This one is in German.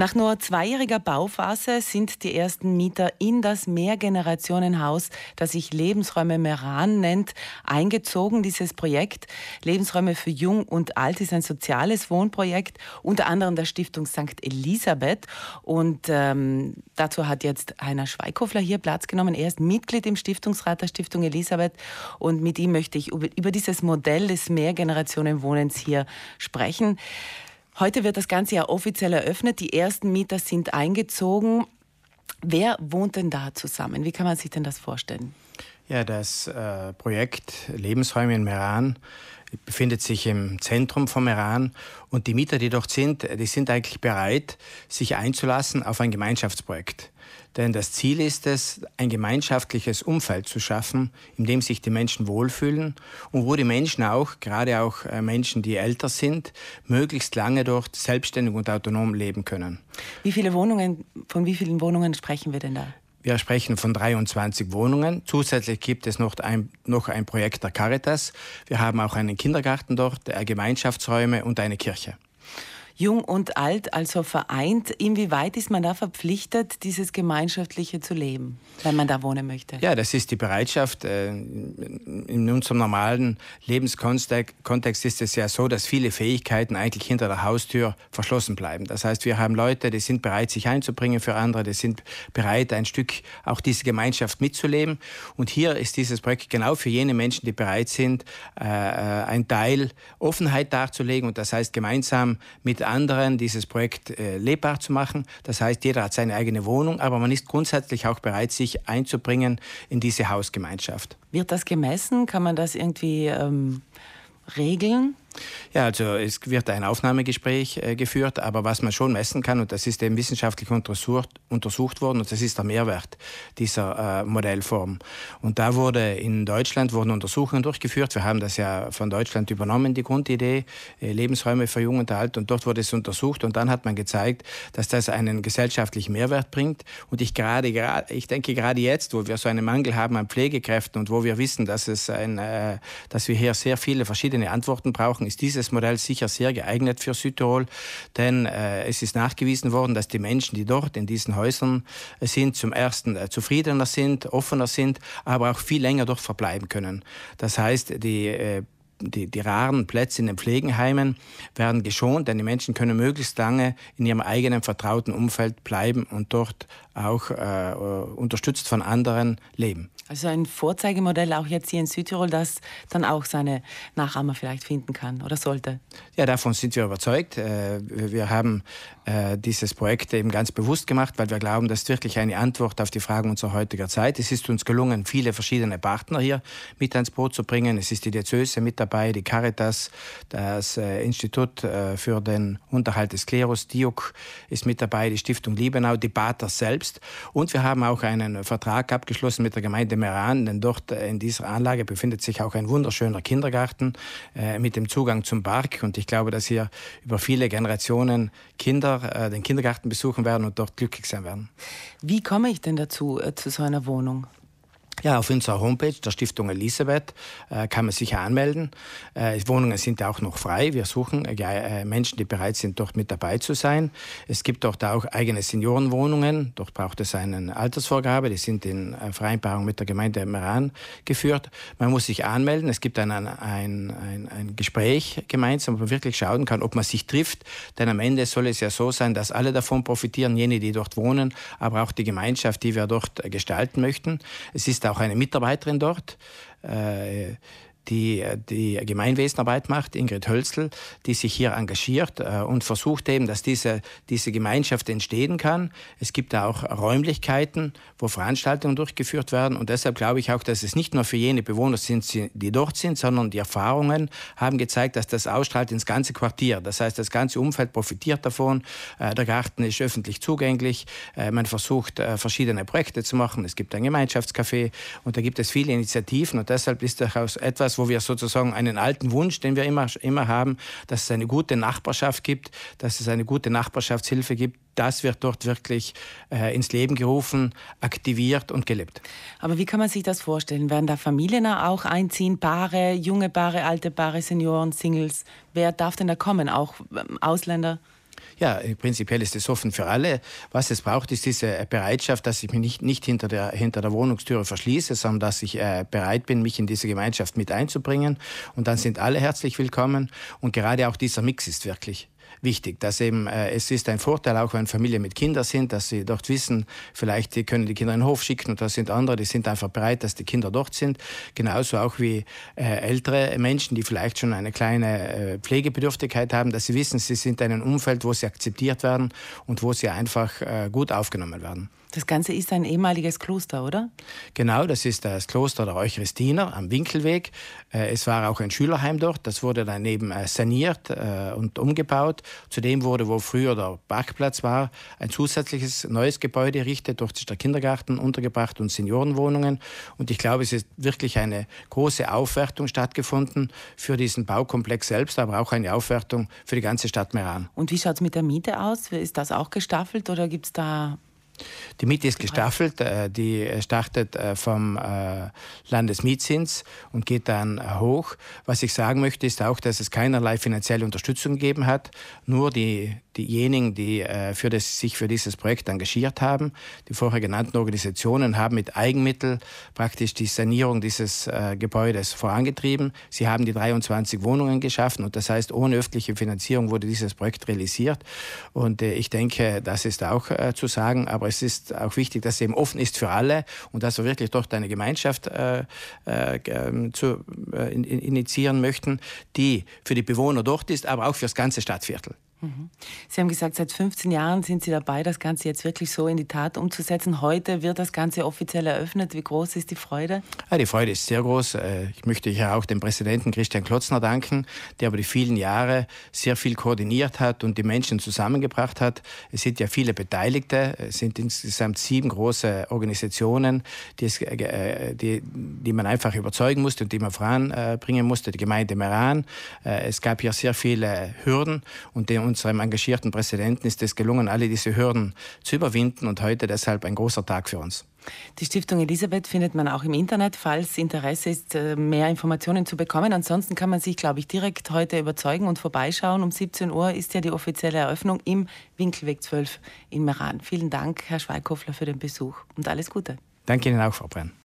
Nach nur zweijähriger Bauphase sind die ersten Mieter in das Mehrgenerationenhaus, das sich Lebensräume Meran nennt, eingezogen. Dieses Projekt Lebensräume für Jung und Alt ist ein soziales Wohnprojekt, unter anderem der Stiftung St. Elisabeth. Und ähm, dazu hat jetzt Heiner Schweikhoffler hier Platz genommen. Er ist Mitglied im Stiftungsrat der Stiftung Elisabeth und mit ihm möchte ich über dieses Modell des Mehrgenerationenwohnens hier sprechen. Heute wird das Ganze ja offiziell eröffnet. Die ersten Mieter sind eingezogen. Wer wohnt denn da zusammen? Wie kann man sich denn das vorstellen? Ja, das äh, Projekt Lebensräume in Meran befindet sich im Zentrum von Meran und die Mieter, die dort sind, die sind eigentlich bereit, sich einzulassen auf ein Gemeinschaftsprojekt. Denn das Ziel ist es, ein gemeinschaftliches Umfeld zu schaffen, in dem sich die Menschen wohlfühlen und wo die Menschen auch, gerade auch äh, Menschen, die älter sind, möglichst lange dort selbstständig und autonom leben können. Wie viele Wohnungen, von wie vielen Wohnungen sprechen wir denn da? Wir sprechen von 23 Wohnungen. Zusätzlich gibt es noch ein, noch ein Projekt der Caritas. Wir haben auch einen Kindergarten dort, Gemeinschaftsräume und eine Kirche. Jung und Alt also vereint. Inwieweit ist man da verpflichtet, dieses Gemeinschaftliche zu leben, wenn man da wohnen möchte? Ja, das ist die Bereitschaft. Äh, in unserem normalen Lebenskontext ist es ja so, dass viele Fähigkeiten eigentlich hinter der Haustür verschlossen bleiben. Das heißt, wir haben Leute, die sind bereit, sich einzubringen für andere, die sind bereit, ein Stück auch diese Gemeinschaft mitzuleben. Und hier ist dieses Projekt genau für jene Menschen, die bereit sind, äh, äh, ein Teil Offenheit darzulegen und das heißt gemeinsam mit anderen, dieses Projekt äh, lebbar zu machen. Das heißt, jeder hat seine eigene Wohnung, aber man ist grundsätzlich auch bereit, sich einzubringen in diese Hausgemeinschaft. Wird das gemessen? Kann man das irgendwie ähm, regeln? Ja, also es wird ein Aufnahmegespräch äh, geführt, aber was man schon messen kann, und das ist eben wissenschaftlich untersucht, untersucht worden, und das ist der Mehrwert dieser äh, Modellform. Und da wurde in Deutschland wurden Untersuchungen durchgeführt. Wir haben das ja von Deutschland übernommen, die Grundidee, äh, Lebensräume für Jung und Alt, und dort wurde es untersucht und dann hat man gezeigt, dass das einen gesellschaftlichen Mehrwert bringt. Und ich gerade, gerade ich denke gerade jetzt, wo wir so einen Mangel haben an Pflegekräften und wo wir wissen, dass es ein, äh, dass wir hier sehr viele verschiedene Antworten brauchen, brauchen, ist dieses Modell sicher sehr geeignet für Südtirol, denn äh, es ist nachgewiesen worden, dass die Menschen, die dort in diesen Häusern äh, sind, zum ersten äh, zufriedener sind, offener sind, aber auch viel länger dort verbleiben können. Das heißt, die äh, die, die raren Plätze in den Pflegenheimen werden geschont, denn die Menschen können möglichst lange in ihrem eigenen vertrauten Umfeld bleiben und dort auch äh, unterstützt von anderen leben. Also ein Vorzeigemodell auch jetzt hier in Südtirol, das dann auch seine Nachahmer vielleicht finden kann oder sollte. Ja, davon sind wir überzeugt. Äh, wir haben äh, dieses Projekt eben ganz bewusst gemacht, weil wir glauben, das ist wirklich eine Antwort auf die Fragen unserer heutiger Zeit. Es ist uns gelungen, viele verschiedene Partner hier mit ans Boot zu bringen. Es ist die Diözese mit dabei, die Caritas, das äh, Institut für den Unterhalt des Klerus, DIUK ist mit dabei, die Stiftung Liebenau, die Paters selbst. Und wir haben auch einen Vertrag abgeschlossen mit der Gemeinde Meran, denn dort äh, in dieser Anlage befindet sich auch ein wunderschöner Kindergarten äh, mit dem Zugang zum Park. Und ich glaube, dass hier über viele Generationen Kinder äh, den Kindergarten besuchen werden und dort glücklich sein werden. Wie komme ich denn dazu, zu so einer Wohnung? Ja, auf unserer Homepage der Stiftung Elisabeth äh, kann man sich anmelden. Äh, Wohnungen sind auch noch frei. Wir suchen äh, Menschen, die bereit sind, dort mit dabei zu sein. Es gibt dort auch eigene Seniorenwohnungen. Dort braucht es eine Altersvorgabe. Die sind in Vereinbarung mit der Gemeinde Meran geführt. Man muss sich anmelden. Es gibt dann ein, ein, ein, ein Gespräch gemeinsam, wo man wirklich schauen kann, ob man sich trifft. Denn am Ende soll es ja so sein, dass alle davon profitieren, jene, die dort wohnen, aber auch die Gemeinschaft, die wir dort gestalten möchten. Es ist auch eine Mitarbeiterin dort. Äh, die die Gemeinwesenarbeit macht, Ingrid Hölzl, die sich hier engagiert äh, und versucht eben, dass diese, diese Gemeinschaft entstehen kann. Es gibt da auch Räumlichkeiten, wo Veranstaltungen durchgeführt werden und deshalb glaube ich auch, dass es nicht nur für jene Bewohner sind, die dort sind, sondern die Erfahrungen haben gezeigt, dass das ausstrahlt ins ganze Quartier. Das heißt, das ganze Umfeld profitiert davon. Äh, der Garten ist öffentlich zugänglich. Äh, man versucht, verschiedene Projekte zu machen. Es gibt ein Gemeinschaftscafé und da gibt es viele Initiativen und deshalb ist durchaus etwas, wo wir sozusagen einen alten Wunsch, den wir immer, immer haben, dass es eine gute Nachbarschaft gibt, dass es eine gute Nachbarschaftshilfe gibt, das wird dort wirklich äh, ins Leben gerufen, aktiviert und gelebt. Aber wie kann man sich das vorstellen? Werden da Familien auch einziehen, Paare, junge Paare, alte Paare, Senioren, Singles? Wer darf denn da kommen? Auch ähm, Ausländer? Ja, prinzipiell ist es offen für alle. Was es braucht, ist diese Bereitschaft, dass ich mich nicht, nicht hinter, der, hinter der Wohnungstüre verschließe, sondern dass ich äh, bereit bin, mich in diese Gemeinschaft mit einzubringen. Und dann sind alle herzlich willkommen. Und gerade auch dieser Mix ist wirklich wichtig, dass eben äh, es ist ein Vorteil, auch wenn Familien mit Kindern sind, dass sie dort wissen, vielleicht die können die Kinder in den Hof schicken und da sind andere, die sind einfach bereit, dass die Kinder dort sind. Genauso auch wie äh, ältere Menschen, die vielleicht schon eine kleine äh, Pflegebedürftigkeit haben, dass sie wissen, sie sind in einem Umfeld, wo sie akzeptiert werden und wo sie einfach äh, gut aufgenommen werden. Das Ganze ist ein ehemaliges Kloster, oder? Genau, das ist das Kloster der Eucharistiner am Winkelweg. Äh, es war auch ein Schülerheim dort. Das wurde dann eben äh, saniert äh, und umgebaut. Zudem wurde, wo früher der Parkplatz war, ein zusätzliches neues Gebäude errichtet. Dort ist der Kindergarten untergebracht und Seniorenwohnungen. Und ich glaube, es ist wirklich eine große Aufwertung stattgefunden für diesen Baukomplex selbst, aber auch eine Aufwertung für die ganze Stadt Meran. Und wie schaut es mit der Miete aus? Ist das auch gestaffelt oder gibt es da die Miete ist gestaffelt, äh, die startet äh, vom äh, Landesmietzins und geht dann hoch. Was ich sagen möchte, ist auch, dass es keinerlei finanzielle Unterstützung gegeben hat, nur die diejenigen, die äh, für das, sich für dieses Projekt engagiert haben. Die vorher genannten Organisationen haben mit Eigenmittel praktisch die Sanierung dieses äh, Gebäudes vorangetrieben. Sie haben die 23 Wohnungen geschaffen und das heißt, ohne öffentliche Finanzierung wurde dieses Projekt realisiert. Und äh, ich denke, das ist auch äh, zu sagen, aber es ist auch wichtig, dass es eben offen ist für alle und dass wir wirklich dort eine Gemeinschaft äh, äh, ähm, zu, in, initiieren möchten, die für die Bewohner dort ist, aber auch für das ganze Stadtviertel. Sie haben gesagt, seit 15 Jahren sind Sie dabei, das Ganze jetzt wirklich so in die Tat umzusetzen. Heute wird das Ganze offiziell eröffnet. Wie groß ist die Freude? Ja, die Freude ist sehr groß. Äh, ich möchte hier auch dem Präsidenten Christian Klotzner danken, der über die vielen Jahre sehr viel koordiniert hat und die Menschen zusammengebracht hat. Es sind ja viele Beteiligte. Es sind insgesamt sieben große Organisationen, die, es, äh, die, die man einfach überzeugen musste und die man voranbringen musste. Die Gemeinde Meran. Äh, es gab hier sehr viele Hürden und die unserem engagierten Präsidenten ist es gelungen, alle diese Hürden zu überwinden und heute deshalb ein großer Tag für uns. Die Stiftung Elisabeth findet man auch im Internet, falls Interesse ist, äh, mehr Informationen zu bekommen. Ansonsten kann man sich, glaube ich, direkt heute überzeugen und vorbeischauen. Um 17 Uhr ist ja die offizielle Eröffnung im Winkelweg 12 in Meran. Vielen Dank, Herr Schweikhoffler, für den Besuch und alles Gute. Danke Ihnen auch, Frau Brenn.